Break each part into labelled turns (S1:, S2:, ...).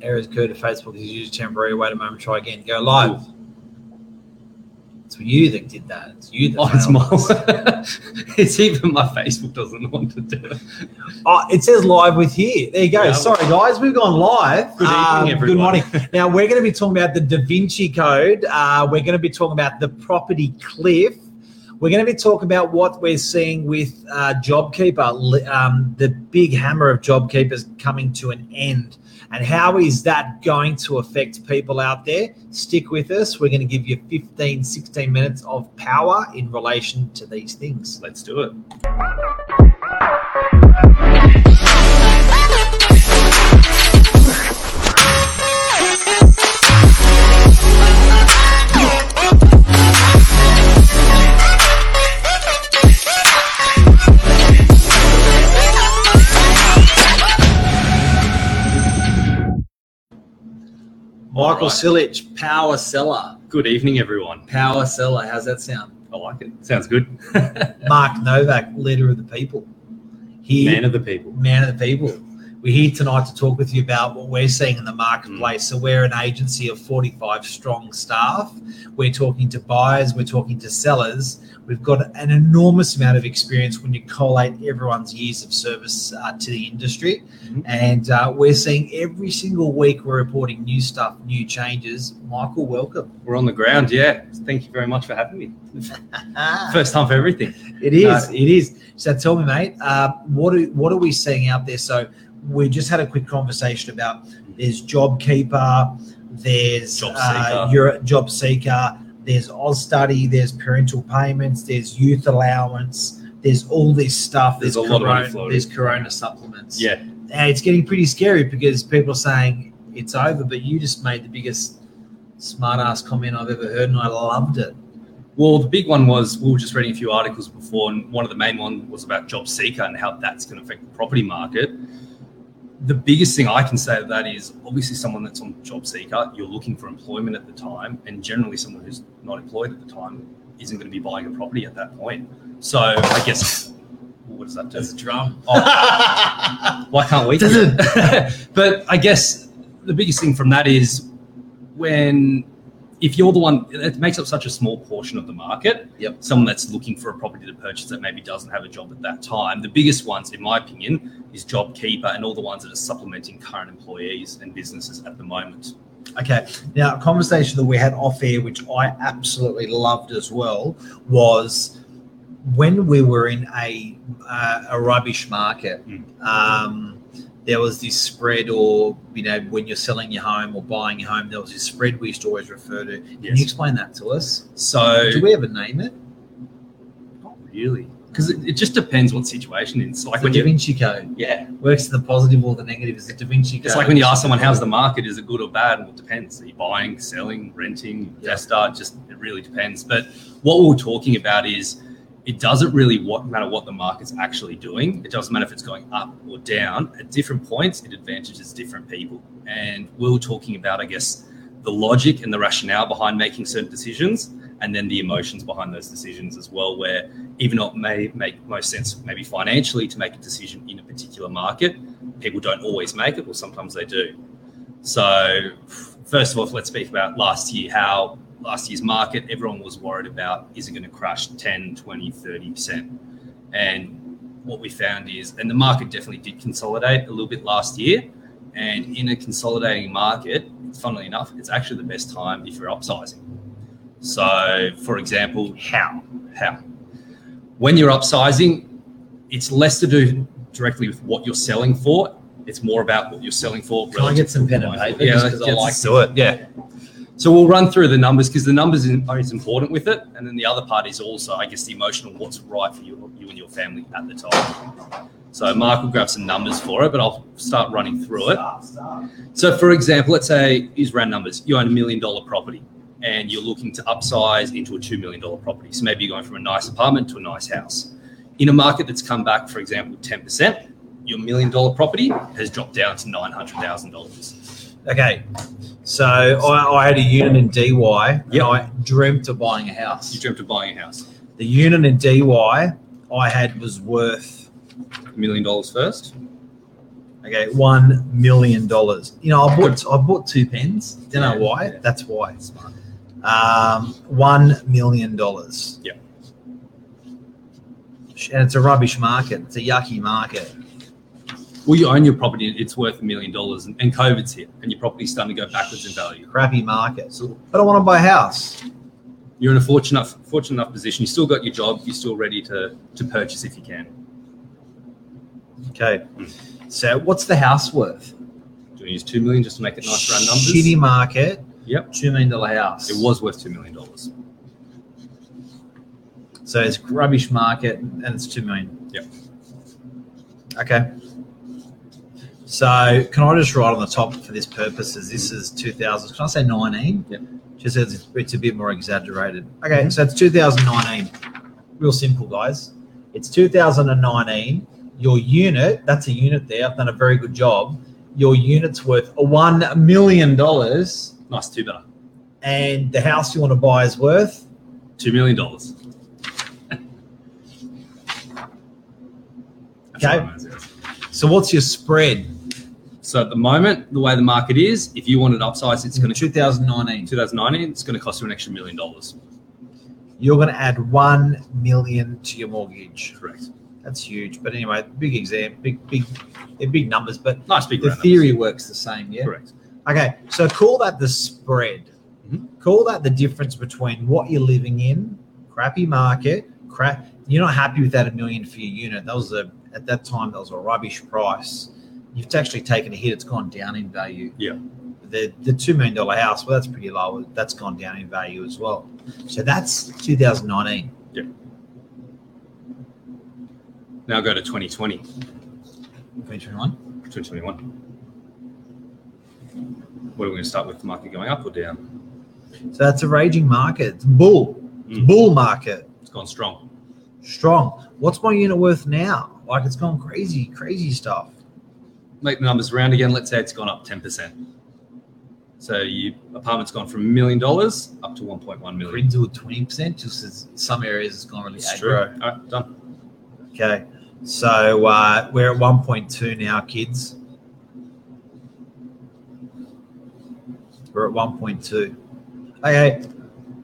S1: Errors occurred to Facebook is used temporary. Wait a moment, try again. Go live. It's you that did that. It's you that
S2: Oh, it's my. it's even my Facebook doesn't want to do it.
S1: Oh, it says live with here. There you go.
S2: Yeah.
S1: Sorry, guys, we've gone live.
S2: Good evening,
S1: Um, Good morning. now we're going to be talking about the Da Vinci Code. Uh, we're going to be talking about the property cliff. We're going to be talking about what we're seeing with uh, JobKeeper, um, the big hammer of JobKeepers coming to an end, and how is that going to affect people out there? Stick with us. We're going to give you 15, 16 minutes of power in relation to these things.
S2: Let's do it.
S1: Michael
S2: right.
S1: Silich, power seller.
S2: Good evening, everyone.
S1: Power seller. How's that sound?
S2: I like it. Sounds good.
S1: Mark Novak, leader of the people. He,
S2: Man of the people.
S1: man of the people. We're here tonight to talk with you about what we're seeing in the marketplace. So we're an agency of 45 strong staff. We're talking to buyers, we're talking to sellers. We've got an enormous amount of experience when you collate everyone's years of service uh, to the industry.
S2: Mhm.
S1: And uh, we're seeing every single week we're reporting new stuff, new changes. Michael, welcome.
S2: We're on the ground. Yeah. Thank you very much for having me. First time for everything.
S1: It is.
S2: No.
S1: It is. So tell me, mate, uh, what are, what are we seeing out there? So we just had a quick conversation about there's JobKeeper, there's
S2: Job
S1: uh, Job Seeker, there's Austudy, there's parental payments, there's youth allowance, there's all this stuff.
S2: There's a lot of money
S1: corona, there's Corona supplements.
S2: Yeah.
S1: and it's getting pretty scary because people are saying it's over, but you just made the biggest smart ass comment I've ever heard, and I loved it.
S2: Well, the big one was we were just reading a few articles before, and one of the main ones was about job seeker and how that's going to affect the property market. The biggest thing I can say to that is obviously someone that's on job seeker, you're looking for employment at the time, and generally someone who's not employed at the time isn't going to be buying a property at that point. So I guess what does that do?
S1: There's a drum. Oh.
S2: Why can't we? Do but I guess the biggest thing from that is when if you're the one it makes up such a small portion of the market.
S1: Yep.
S2: Someone that's looking for a property to purchase that maybe doesn't have a job at that time. The biggest ones, in my opinion, is JobKeeper and all the ones that are supplementing current employees and businesses at the moment.
S1: Okay. Now, a conversation that we had off air, which I absolutely loved as well, was when we were in a uh, a rubbish market.
S2: Mm.
S1: Um, there was this spread, or you know, when you're selling your home or buying your home, there was this spread we used to always refer to. Can
S2: Yes.
S1: you explain that to us?
S2: So
S1: Do we ever name it?
S2: not really. Because it, it just depends what situation it's like
S1: the
S2: when
S1: Da Vinci Code
S2: yeah
S1: works in the positive or the negative. Is the Da Vinci Code?
S2: It's like when you ask someone how's the market, is it good or bad? Well, it depends. Are you buying, selling, renting,
S1: Yeah.
S2: investor? Just it really depends. But what we we're talking about is it doesn't really what, matter what the market's actually doing. It doesn't matter if it's going up or down. At different points, it advantages different people. And we we're talking about, I guess, the logic and the rationale behind making certain decisions, and then the emotions behind those decisions as well. Where even though it may make most sense, maybe financially, to make a decision in a particular market, people don't always make it, or sometimes they do. So, first of all, let's speak about last year, how last year's market, everyone was worried about is it going to crash 10, 20, 30%? And what we found is, and the market definitely did consolidate a little bit last year. And in a consolidating market, funnily enough, it's actually the best time if you're upsizing. So, for example, how? How? When you're upsizing, it's less to do directly with what you're selling for. It's more about what you're selling for.
S1: Can I get some pen and paper?
S2: Yeah,
S1: just 'cause I like
S2: do it. Yeah. So we'll run through the numbers because the numbers is important with it, and then the other part is also, I guess, the emotional. What's right for you, you and your family at the time. So Mark will grab some numbers for it, but I'll start running through it. So, for example, let's say use round numbers. You own a million dollar property, and you're looking to upsize into a two million dollar property. So maybe you're going from a nice apartment to a nice house. In a market that's come back, for example, ten percent, your million dollar property has dropped down to nine hundred thousand dollars.
S1: Okay, so I, I had a unit in Dee
S2: Why.
S1: Yep. I dreamt of buying a house.
S2: You dreamt of buying a house.
S1: The unit in Dee Why I had was worth
S2: A million dollars first.
S1: Okay, one million dollars. You know, I bought I bought two pens. Don't know
S2: Yeah,
S1: why.
S2: yeah.
S1: That's why.
S2: Smart.
S1: Um, one million dollars.
S2: Yeah.
S1: And it's a rubbish market. It's a yucky market.
S2: Well, you own your property, it's worth a million dollars, and COVID's hit, and your property's starting to go backwards in value.
S1: Crappy market.
S2: So
S1: I don't want to buy a house.
S2: you're in a fortunate fortunate enough position. You still got your job. You're still ready to to purchase if you can.
S1: Okay. Hmm. So what's the house worth?
S2: Do you use two million just to make it nice round numbers?
S1: Shitty market.
S2: Yep.
S1: Two million dollar house.
S2: It was worth two million dollars.
S1: So it's rubbish market and it's two million.
S2: Yep.
S1: Okay. So can I just write on the top for this purposes? This is 2000. Can I say 19?
S2: Yep.
S1: Just as it's, it's a bit more exaggerated. Okay, mm-hmm. so it's 2019. Real simple, guys. It's 2019. Your unit, that's a unit there. I've done a very good job. Your unit's worth one million dollars,
S2: Nice two better.
S1: and the house you want to buy is worth
S2: Two million dollars.
S1: Okay. So what's your spread?
S2: So at the moment, the way the market is, if you want it upsized, it's going to
S1: 2019.
S2: 2019. It's going to cost you an extra million dollars.
S1: You're going to add one million to your mortgage.
S2: Correct.
S1: That's huge. But anyway, big exam, big, big, they're big numbers. But
S2: Nice big
S1: the theory works the same. Yeah.
S2: Correct.
S1: Okay. So call that the spread.
S2: Mhm.
S1: Call that the difference between what you're living in, crappy market, crap. You're not happy with that a million for your unit. That was a at that time that was a rubbish price. You've actually taken a hit. It's gone down in value.
S2: Yeah.
S1: The the two million dollar house. Well, that's pretty low. That's gone down in value as well. So that's 2019. Yeah.
S2: Now go to 2020,
S1: 2021.
S2: 2021. What are we going to start with? The market going up or down?
S1: So that's a raging market. It's bull. It's
S2: Mm.
S1: bull market.
S2: It's gone strong.
S1: Strong. What's my unit worth now? Like it's gone crazy, crazy stuff.
S2: Make the numbers round again. Let's say it's gone up 10%. So your apartment's gone from a million dollars up to 1.1 million.
S1: To 20%, just as some areas it's gone really
S2: It's true. All right, done.
S1: Okay. So uh, we're at 1.2 now, kids. We're at 1.2. Okay.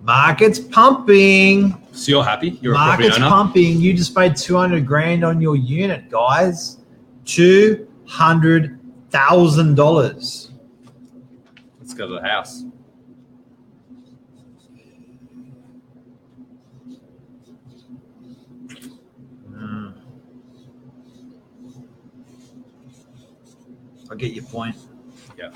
S1: Market's pumping.
S2: So you're happy? You're a property
S1: Market's pumping. You just paid 200 grand on your unit, guys. $200,000.
S2: Let's go to the house.
S1: Mm. I get your point. Yeah.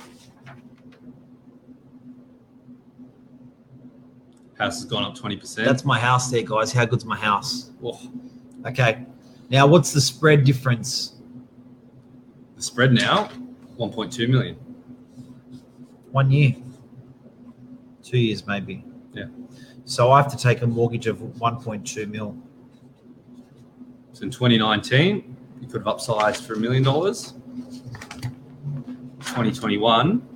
S2: House has gone up 20%.
S1: That's my house there, guys. How good's my house?
S2: Oh,
S1: Okay. Now, what's the spread difference?
S2: The spread now 1.2 million.
S1: One year, two years, maybe.
S2: Yeah.
S1: So I have to take a mortgage of 1.2 mil.
S2: So in 2019, you could have upsized for a million dollars. 2021,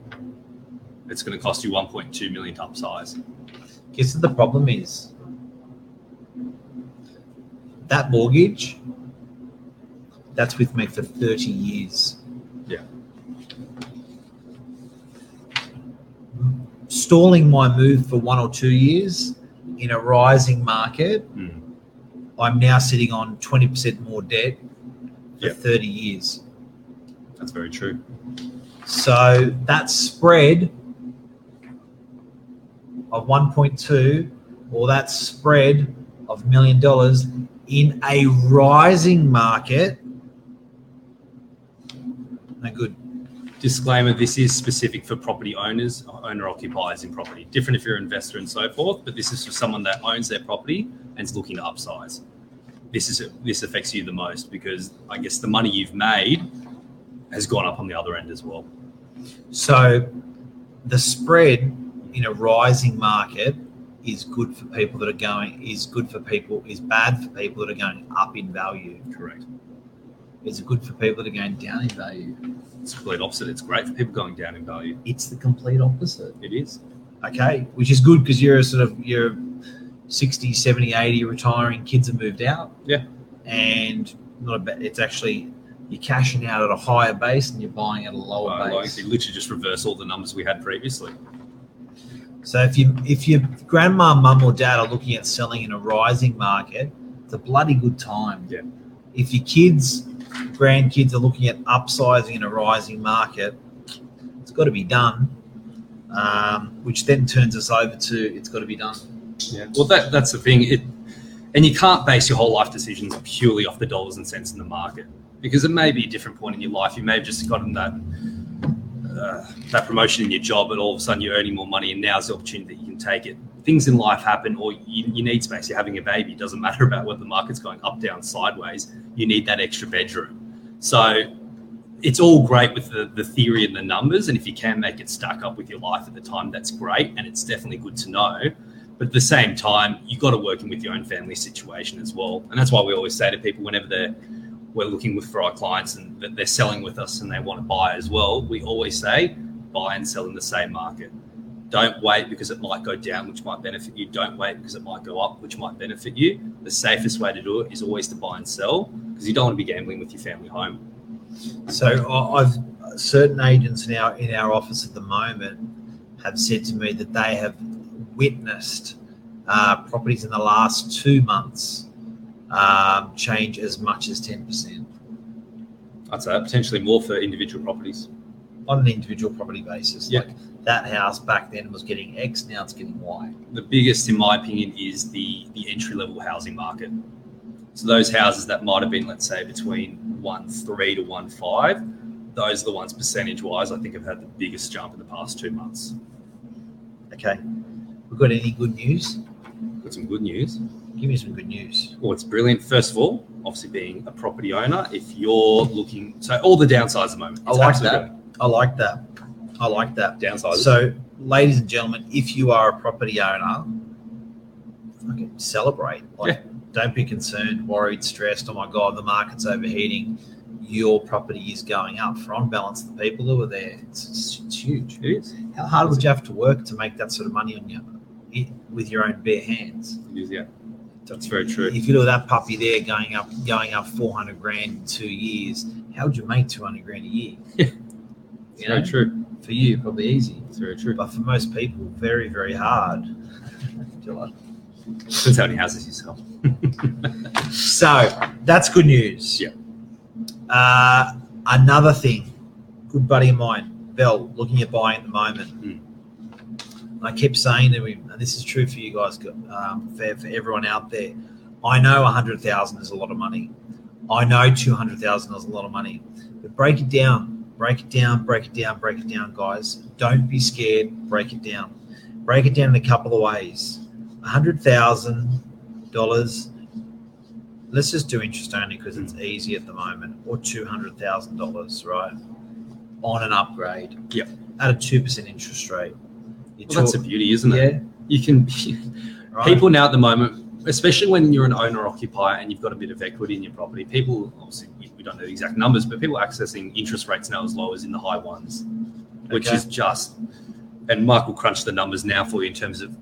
S2: it's going to cost you 1.2 million to upsize.
S1: Guess what the problem is? That mortgage, that's with me for 30 years.
S2: Yeah.
S1: Stalling my move for one or two years in a rising market,
S2: Hmm.
S1: I'm now sitting on 20% more debt for
S2: Yeah.
S1: 30 years.
S2: That's very true.
S1: So that spread of 1.2 or that spread of million dollars in a rising market, no good.
S2: Disclaimer: This is specific for property owners, owner occupiers in property. Different if you're an investor and so forth, but this is for someone that owns their property and is looking to upsize. This is this affects you the most because I guess the money you've made has gone up on the other end as well.
S1: So the spread in a rising market is good for people that are going, is good for people, is bad for people that are going up in value.
S2: Correct.
S1: It's good for people that are going down in value.
S2: It's the complete opposite. It's great for people going down in value.
S1: It's the complete opposite.
S2: It is.
S1: okay which is good because you're a sort of you're 60 70 80 retiring kids have moved out
S2: Yeah.
S1: and not a bad it's actually you're cashing out at a higher base and you're buying at a lower
S2: Uh, like,
S1: base.
S2: they literally just reverse all the numbers we had previously.
S1: So if you if your grandma, mum, or dad are looking at selling in a rising market, it's a bloody good time.
S2: Yeah.
S1: If your kids, grandkids are looking at upsizing in a rising market, it's got to be done. Um, which then turns us over to it's got to be done.
S2: Yeah. Well, that that's the thing. It, and you can't base your whole life decisions purely off the dollars and cents in the market because it may be a different point in your life. You may have just gotten that uh, that promotion in your job, and all of a sudden you're earning more money, and now's the opportunity that you take it. Things in life happen, or you, you need space. You're having a baby. It doesn't matter about whether the market's going up, down, sideways. You need that extra bedroom. So it's all great with the, the theory and the numbers. And if you can make it stack up with your life at the time, that's great. And it's definitely good to know. But at the same time, you've got to work in with your own family situation as well. And that's why we always say to people whenever they're we're looking with for our clients and that they're selling with us and they want to buy as well, we always say buy and sell in the same market. Don't wait because it might go down, which might benefit you. Don't wait because it might go up, which might benefit you. The safest way to do it is always to buy and sell because you don't want to be gambling with your family home.
S1: So I've certain agents in our in our office at the moment have said to me that they have witnessed uh, properties in the last two months um, change as much as ten percent
S2: I'd say potentially more for individual properties.
S1: On an individual property basis.
S2: Yeah.
S1: Like that house back then was getting X, now it's getting Y.
S2: The biggest, in my opinion, is the the entry level housing market. So those houses that might have been, let's say, between one three to one five, those are the ones percentage wise I think have had the biggest jump in the past two months.
S1: Okay, we've got any good news?
S2: Got some good news.
S1: Give me some good news.
S2: Well, it's brilliant. First of all, obviously being a property owner, if you're looking, so all the downsides at the moment.
S1: I like that. I like that. I like that.
S2: good.
S1: So, ladies and gentlemen, if you are a property owner, fucking celebrate. Like, don't be concerned, worried, stressed. Oh my god, the market's overheating. Your property is going up. For on balance, the people who are there, it's, it's, it's huge.
S2: it is.
S1: How hard would you have to work to make that sort of money on your with your own bare hands?
S2: It is. Yeah. That's very true.
S1: If you look at that puppy there going up, going up four hundred grand in two years, how would you make two hundred grand a year?
S2: Yeah. It's
S1: You
S2: very true.
S1: for you, probably easy.
S2: It's very true.
S1: but for most people, very, very hard.
S2: Depends how many houses you sell.
S1: So that's good news.
S2: Yeah.
S1: Uh, another thing, good buddy of mine, Bell, looking at buying at the moment.
S2: Hmm.
S1: I kept saying to him, and this is true for you guys, um, for, for everyone out there. I know a hundred thousand is a lot of money. I know two hundred thousand is a lot of money. But break it down, break it down, break it down, break it down, guys. Don't be scared. Break it down. Break it down in a couple of ways. A hundred thousand dollars. Let's just do interest only because it's easy at the moment, or two hundred thousand dollars, right? On an upgrade.
S2: Yep.
S1: At a two percent interest rate.
S2: Well, that's the
S1: talk-
S2: beauty, isn't it?
S1: yeah.
S2: You can.
S1: Right.
S2: People now at the moment, especially when you're an owner occupier and you've got a bit of equity in your property, people obviously we- don't know the exact numbers, but people accessing interest rates now as low as in the high ones, which
S1: Okay.
S2: is just. And Mike will crunch the numbers now for you in terms of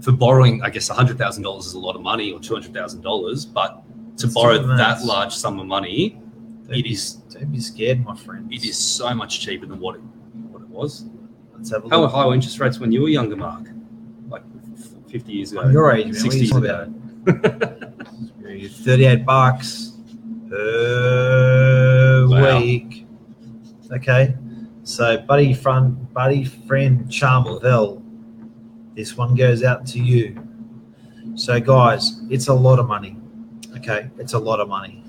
S2: for borrowing. I guess hundred thousand dollars is a lot of money, or two hundred thousand dollars, but to
S1: It's
S2: borrow that large sum of money,
S1: Don't
S2: it
S1: be-
S2: is
S1: Don't be scared, my friend.
S2: it is so much cheaper than what it what it was.
S1: Let's have a
S2: How were
S1: look.
S2: high were interest rates when you were younger, Mark? Like fifty years ago.
S1: Your age, man. What are
S2: 60
S1: you
S2: years ago.
S1: Thirty-eight bucks per
S2: Wow.
S1: week. Okay, so buddy, friend, buddy, friend, Charmaville. This one goes out to you. So, guys, it's a lot of money. Okay, it's a lot of money,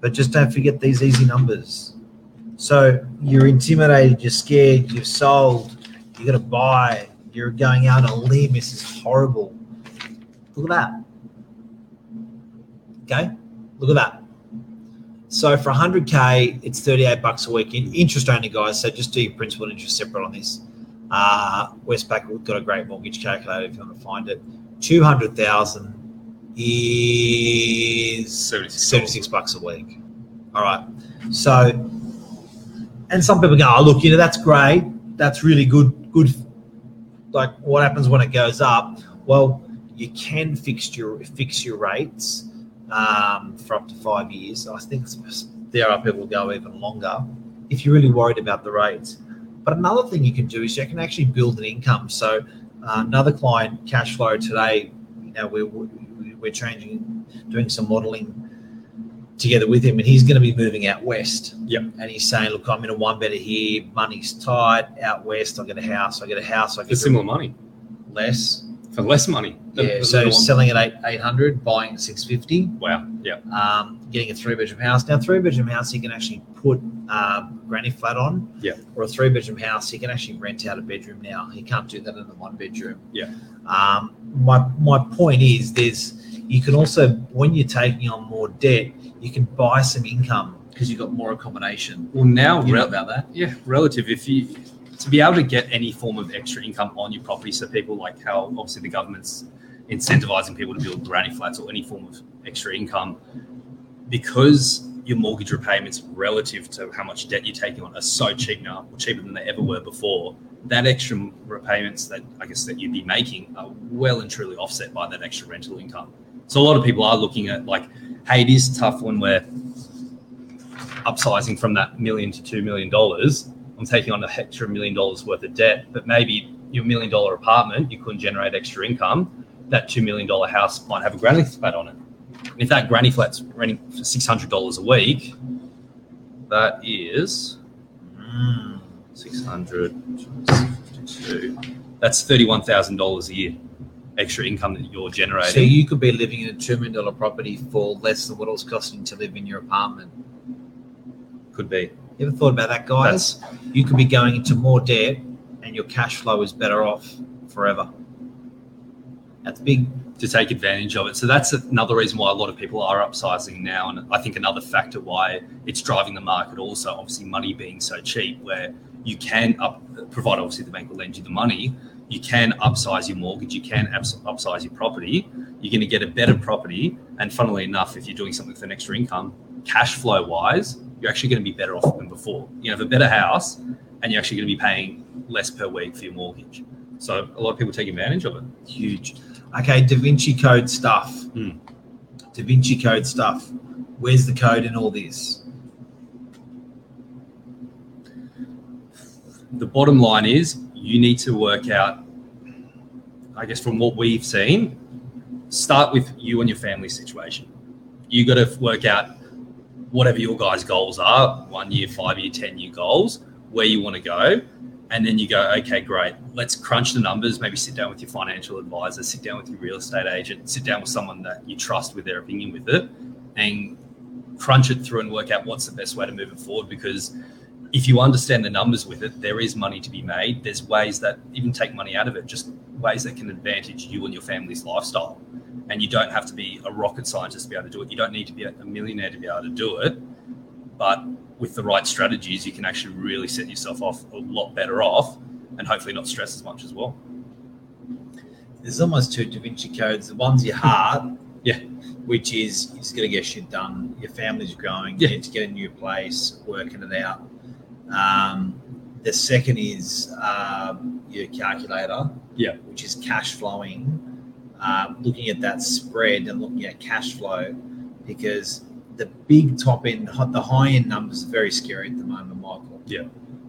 S1: but just don't forget these easy numbers. So you're intimidated, you're scared, you've sold, you're gonna buy, you're going out on a limb. This is horrible. Look at that. Okay, look at that. So for 100k, it's 38 bucks a week in interest only, guys. So just do your principal and interest separate on this. Uh, Westpac got a great mortgage calculator if you want to find it. 200,000 is
S2: 76.
S1: 76 bucks a week. All right. So, and some people go, oh, look, you know, that's great. That's really good. Good. Like, what happens when it goes up? Well, you can fix your fix your rates um, for up to five years. I think there are people who go even longer if you're really worried about the rates. But another thing you can do is you can actually build an income. So uh, another client cash flow today, you know, we're, we're changing, doing some modeling together with him, and he's going to be moving out west.
S2: Yep.
S1: And he's saying, "Look, I'm in a one better here. Money's tight. Out west, I get a house. I get a house. I get
S2: similar money,
S1: less.
S2: For less money. than-
S1: Yeah.
S2: than
S1: So selling at eight eight hundred, buying at six fifty.
S2: wow. Yeah.
S1: Um, getting a three bedroom house. Now, three bedroom house, you can actually put um, granny flat on.
S2: Yeah.
S1: Or a three bedroom house, you can actually rent out a bedroom now. You can't do that in the one bedroom.
S2: Yeah.
S1: Um, my my point is, there's you can also when you're taking on more debt, you can buy some income because you've got more accommodation.
S2: Well, now
S1: You know
S2: rel-
S1: about that?
S2: yeah, relative. If you to be able to get any form of extra income on your property, so people like how obviously the government's incentivizing people to build granny flats or any form of extra income, because your mortgage repayments relative to how much debt you're taking on are so cheap now, or cheaper than they ever were before. That extra repayments that I guess that you'd be making are well and truly offset by that extra rental income. So a lot of people are looking at like, hey, it is tough when we're upsizing from that million to two million dollars. I'm taking on an extra million dollars worth of debt, but maybe your million dollar apartment, you couldn't generate extra income. That two million dollar house might have a granny flat on it. And if that granny flat's renting for six hundred dollars a week, that is
S1: Mm.
S2: six hundred fifty-two. That's thirty-one thousand dollars a year extra income that you're generating.
S1: So you could be living in a two million dollar property for less than what it was costing to live in your apartment.
S2: could be.
S1: You ever thought about that, guys? you could be going into more debt, and your cash flow is better off forever. That's big.
S2: to take advantage of it. So that's another reason why a lot of people are upsizing now. And I think another factor why it's driving the market also, obviously money being so cheap, where you can up, provide, obviously the bank will lend you the money, you can upsize your mortgage, you can ups, upsize your property, you're going to get a better property. And funnily enough, if you're doing something with an extra income, cash flow wise, you're actually going to be better off than before. You have a better house and you're actually going to be paying less per week for your mortgage. So a lot of people take advantage of it.
S1: Huge. Okay, Da Vinci Code stuff.
S2: Hmm.
S1: Da Vinci Code stuff. Where's the code in all this?
S2: the bottom line is you need to work out i guess from what we've seen start with you and your family situation you got to work out whatever your guys goals are one year five year ten year goals where you want to go and then you go okay great let's crunch the numbers maybe sit down with your financial advisor sit down with your real estate agent sit down with someone that you trust with their opinion with it and crunch it through and work out what's the best way to move it forward because if you understand the numbers with it, there is money to be made. There's ways that even take money out of it, just ways that can advantage you and your family's lifestyle. And you don't have to be a rocket scientist to be able to do it. You don't need to be a millionaire to be able to do it. But with the right strategies, you can actually really set yourself off a lot better off and hopefully not stress as much as well.
S1: There's almost two Da Vinci codes. The one's your heart,
S2: Yeah.
S1: which is you just got to get shit done. Your family's growing.
S2: Yeah.
S1: You need to get a new place, working it out. Um, the second is um, your calculator,
S2: Yeah.
S1: which is cash flowing. Um, looking at that spread and looking at cash flow, because the big top end, the high end numbers are very scary at the moment, Michael.
S2: Yeah.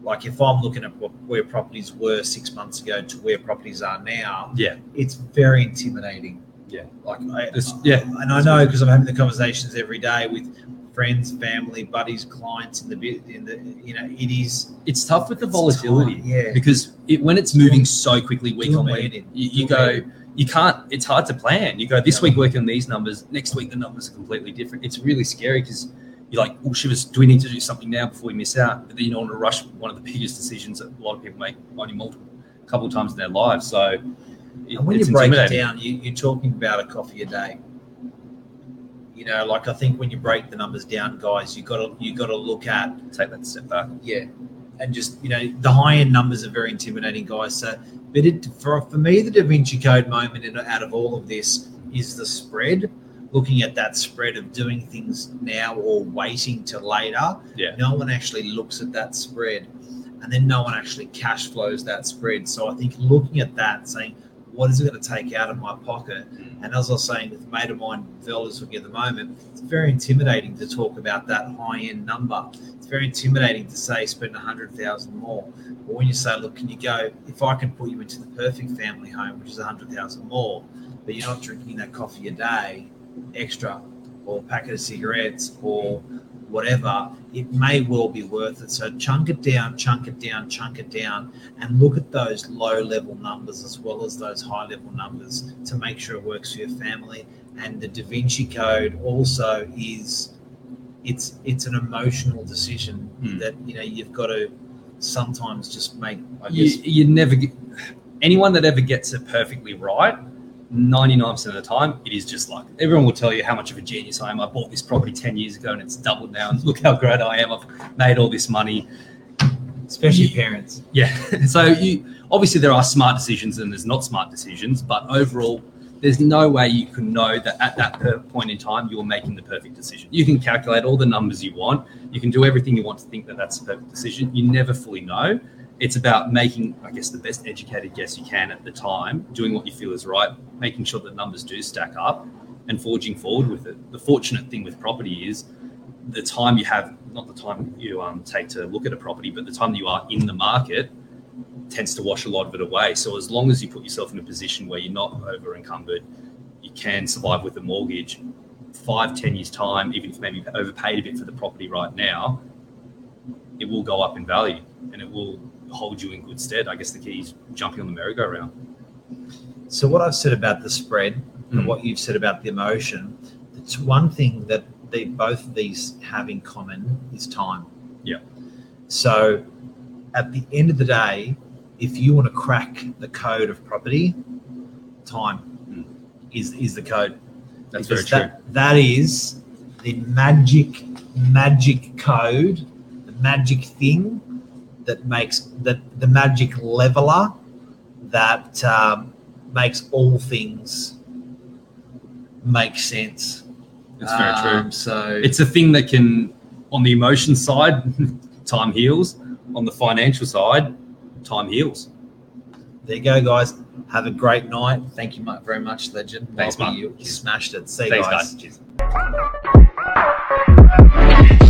S1: Like if I'm looking at where properties were six months ago to where properties are now,
S2: Yeah.
S1: it's very intimidating.
S2: Yeah.
S1: Like, I,
S2: yeah.
S1: and I know because I'm having the conversations every day with friends, family, buddies, clients in the bit in the you know it is
S2: It's tough with the volatility.
S1: yeah.
S2: because it, when it's moving so quickly week on week, you, you go, you can't. It's hard to plan. You go this
S1: Yeah.
S2: week working on these numbers, next week the numbers are completely different. It's really scary because you're like, oh, shivers, do we need to do something now before we miss out? But then you don't want to rush one of the biggest decisions that a lot of people make only multiple, a couple of times in their lives. So, it,
S1: when you break it down, you, you're talking about a coffee a day. You know, like I think when you break the numbers down, guys, you got to you got to look at
S2: take that step back.
S1: yeah, and just you know the high end numbers are very intimidating, guys. So, but it for for me, the Da Vinci Code moment in, out of all of this is the spread. Looking at that spread of doing things now or waiting till later.
S2: Yeah.
S1: No one actually looks at that spread, and then no one actually cash flows that spread. So I think looking at that, saying what is it going to take out of my pocket? And as I was saying with a mate of mine, looking at the moment, it's very intimidating to talk about that high end number. It's very intimidating to say spend a hundred thousand more. But when you say, look, can you go? If I can put you into the perfect family home, which is a hundred thousand more, but you're not drinking that coffee a day extra, or a packet of cigarettes, or whatever, it may well be worth it. So chunk it down, chunk it down, chunk it down, and look at those low level numbers as well as those high level numbers to make sure it works for your family. And the Da Vinci Code also is it's it's an emotional decision
S2: Hmm.
S1: that you know you've got to sometimes just make. I
S2: you, you never get anyone that ever gets it perfectly right 99% of the time it is just like everyone will tell you how much of a genius i am. I bought this property 10 years ago and it's doubled now. And look how great i am. I've made all this money.
S1: Especially parents.
S2: yeah. So you obviously there are smart decisions and there's not smart decisions but overall there's no way you can know that at that per point in time you're making the perfect decision. You can calculate all the numbers you want. You can do everything you want to think that that's a perfect decision. You never fully know it's about making i guess the best educated guess you can at the time doing what you feel is right making sure that numbers do stack up and forging forward with it. The fortunate thing with property is the time you have not the time you um, take to look at a property but the time you are in the market tends to wash a lot of it away. So as long as you put yourself in a position where you're not over encumbered you can survive with a mortgage. Five ten years time even if maybe overpaid a bit for the property right now it will go up in value and it will hold you in good stead i guess the key is jumping on the merry-go-round
S1: So what I've said about the spread and
S2: Mm.
S1: what you've said about the emotion, it's one thing that they both of these have in common is time.
S2: Yeah.
S1: So at the end of the day, if you want to crack the code of property, time
S2: Mm.
S1: is is the code.
S2: that's
S1: Because
S2: very true
S1: that, that is the magic magic code, the magic thing that makes that the magic leveler that um, makes all things make sense.
S2: it's very true
S1: Um, So
S2: it's a thing that can on the emotion side time heals on the financial side time heals
S1: there you go, guys. Have a great night. Thank you very much, Legend.
S2: Thanks,
S1: Welcome.
S2: Mark.
S1: You, you smashed it. See you
S2: thanks
S1: guys.
S2: guys Cheers.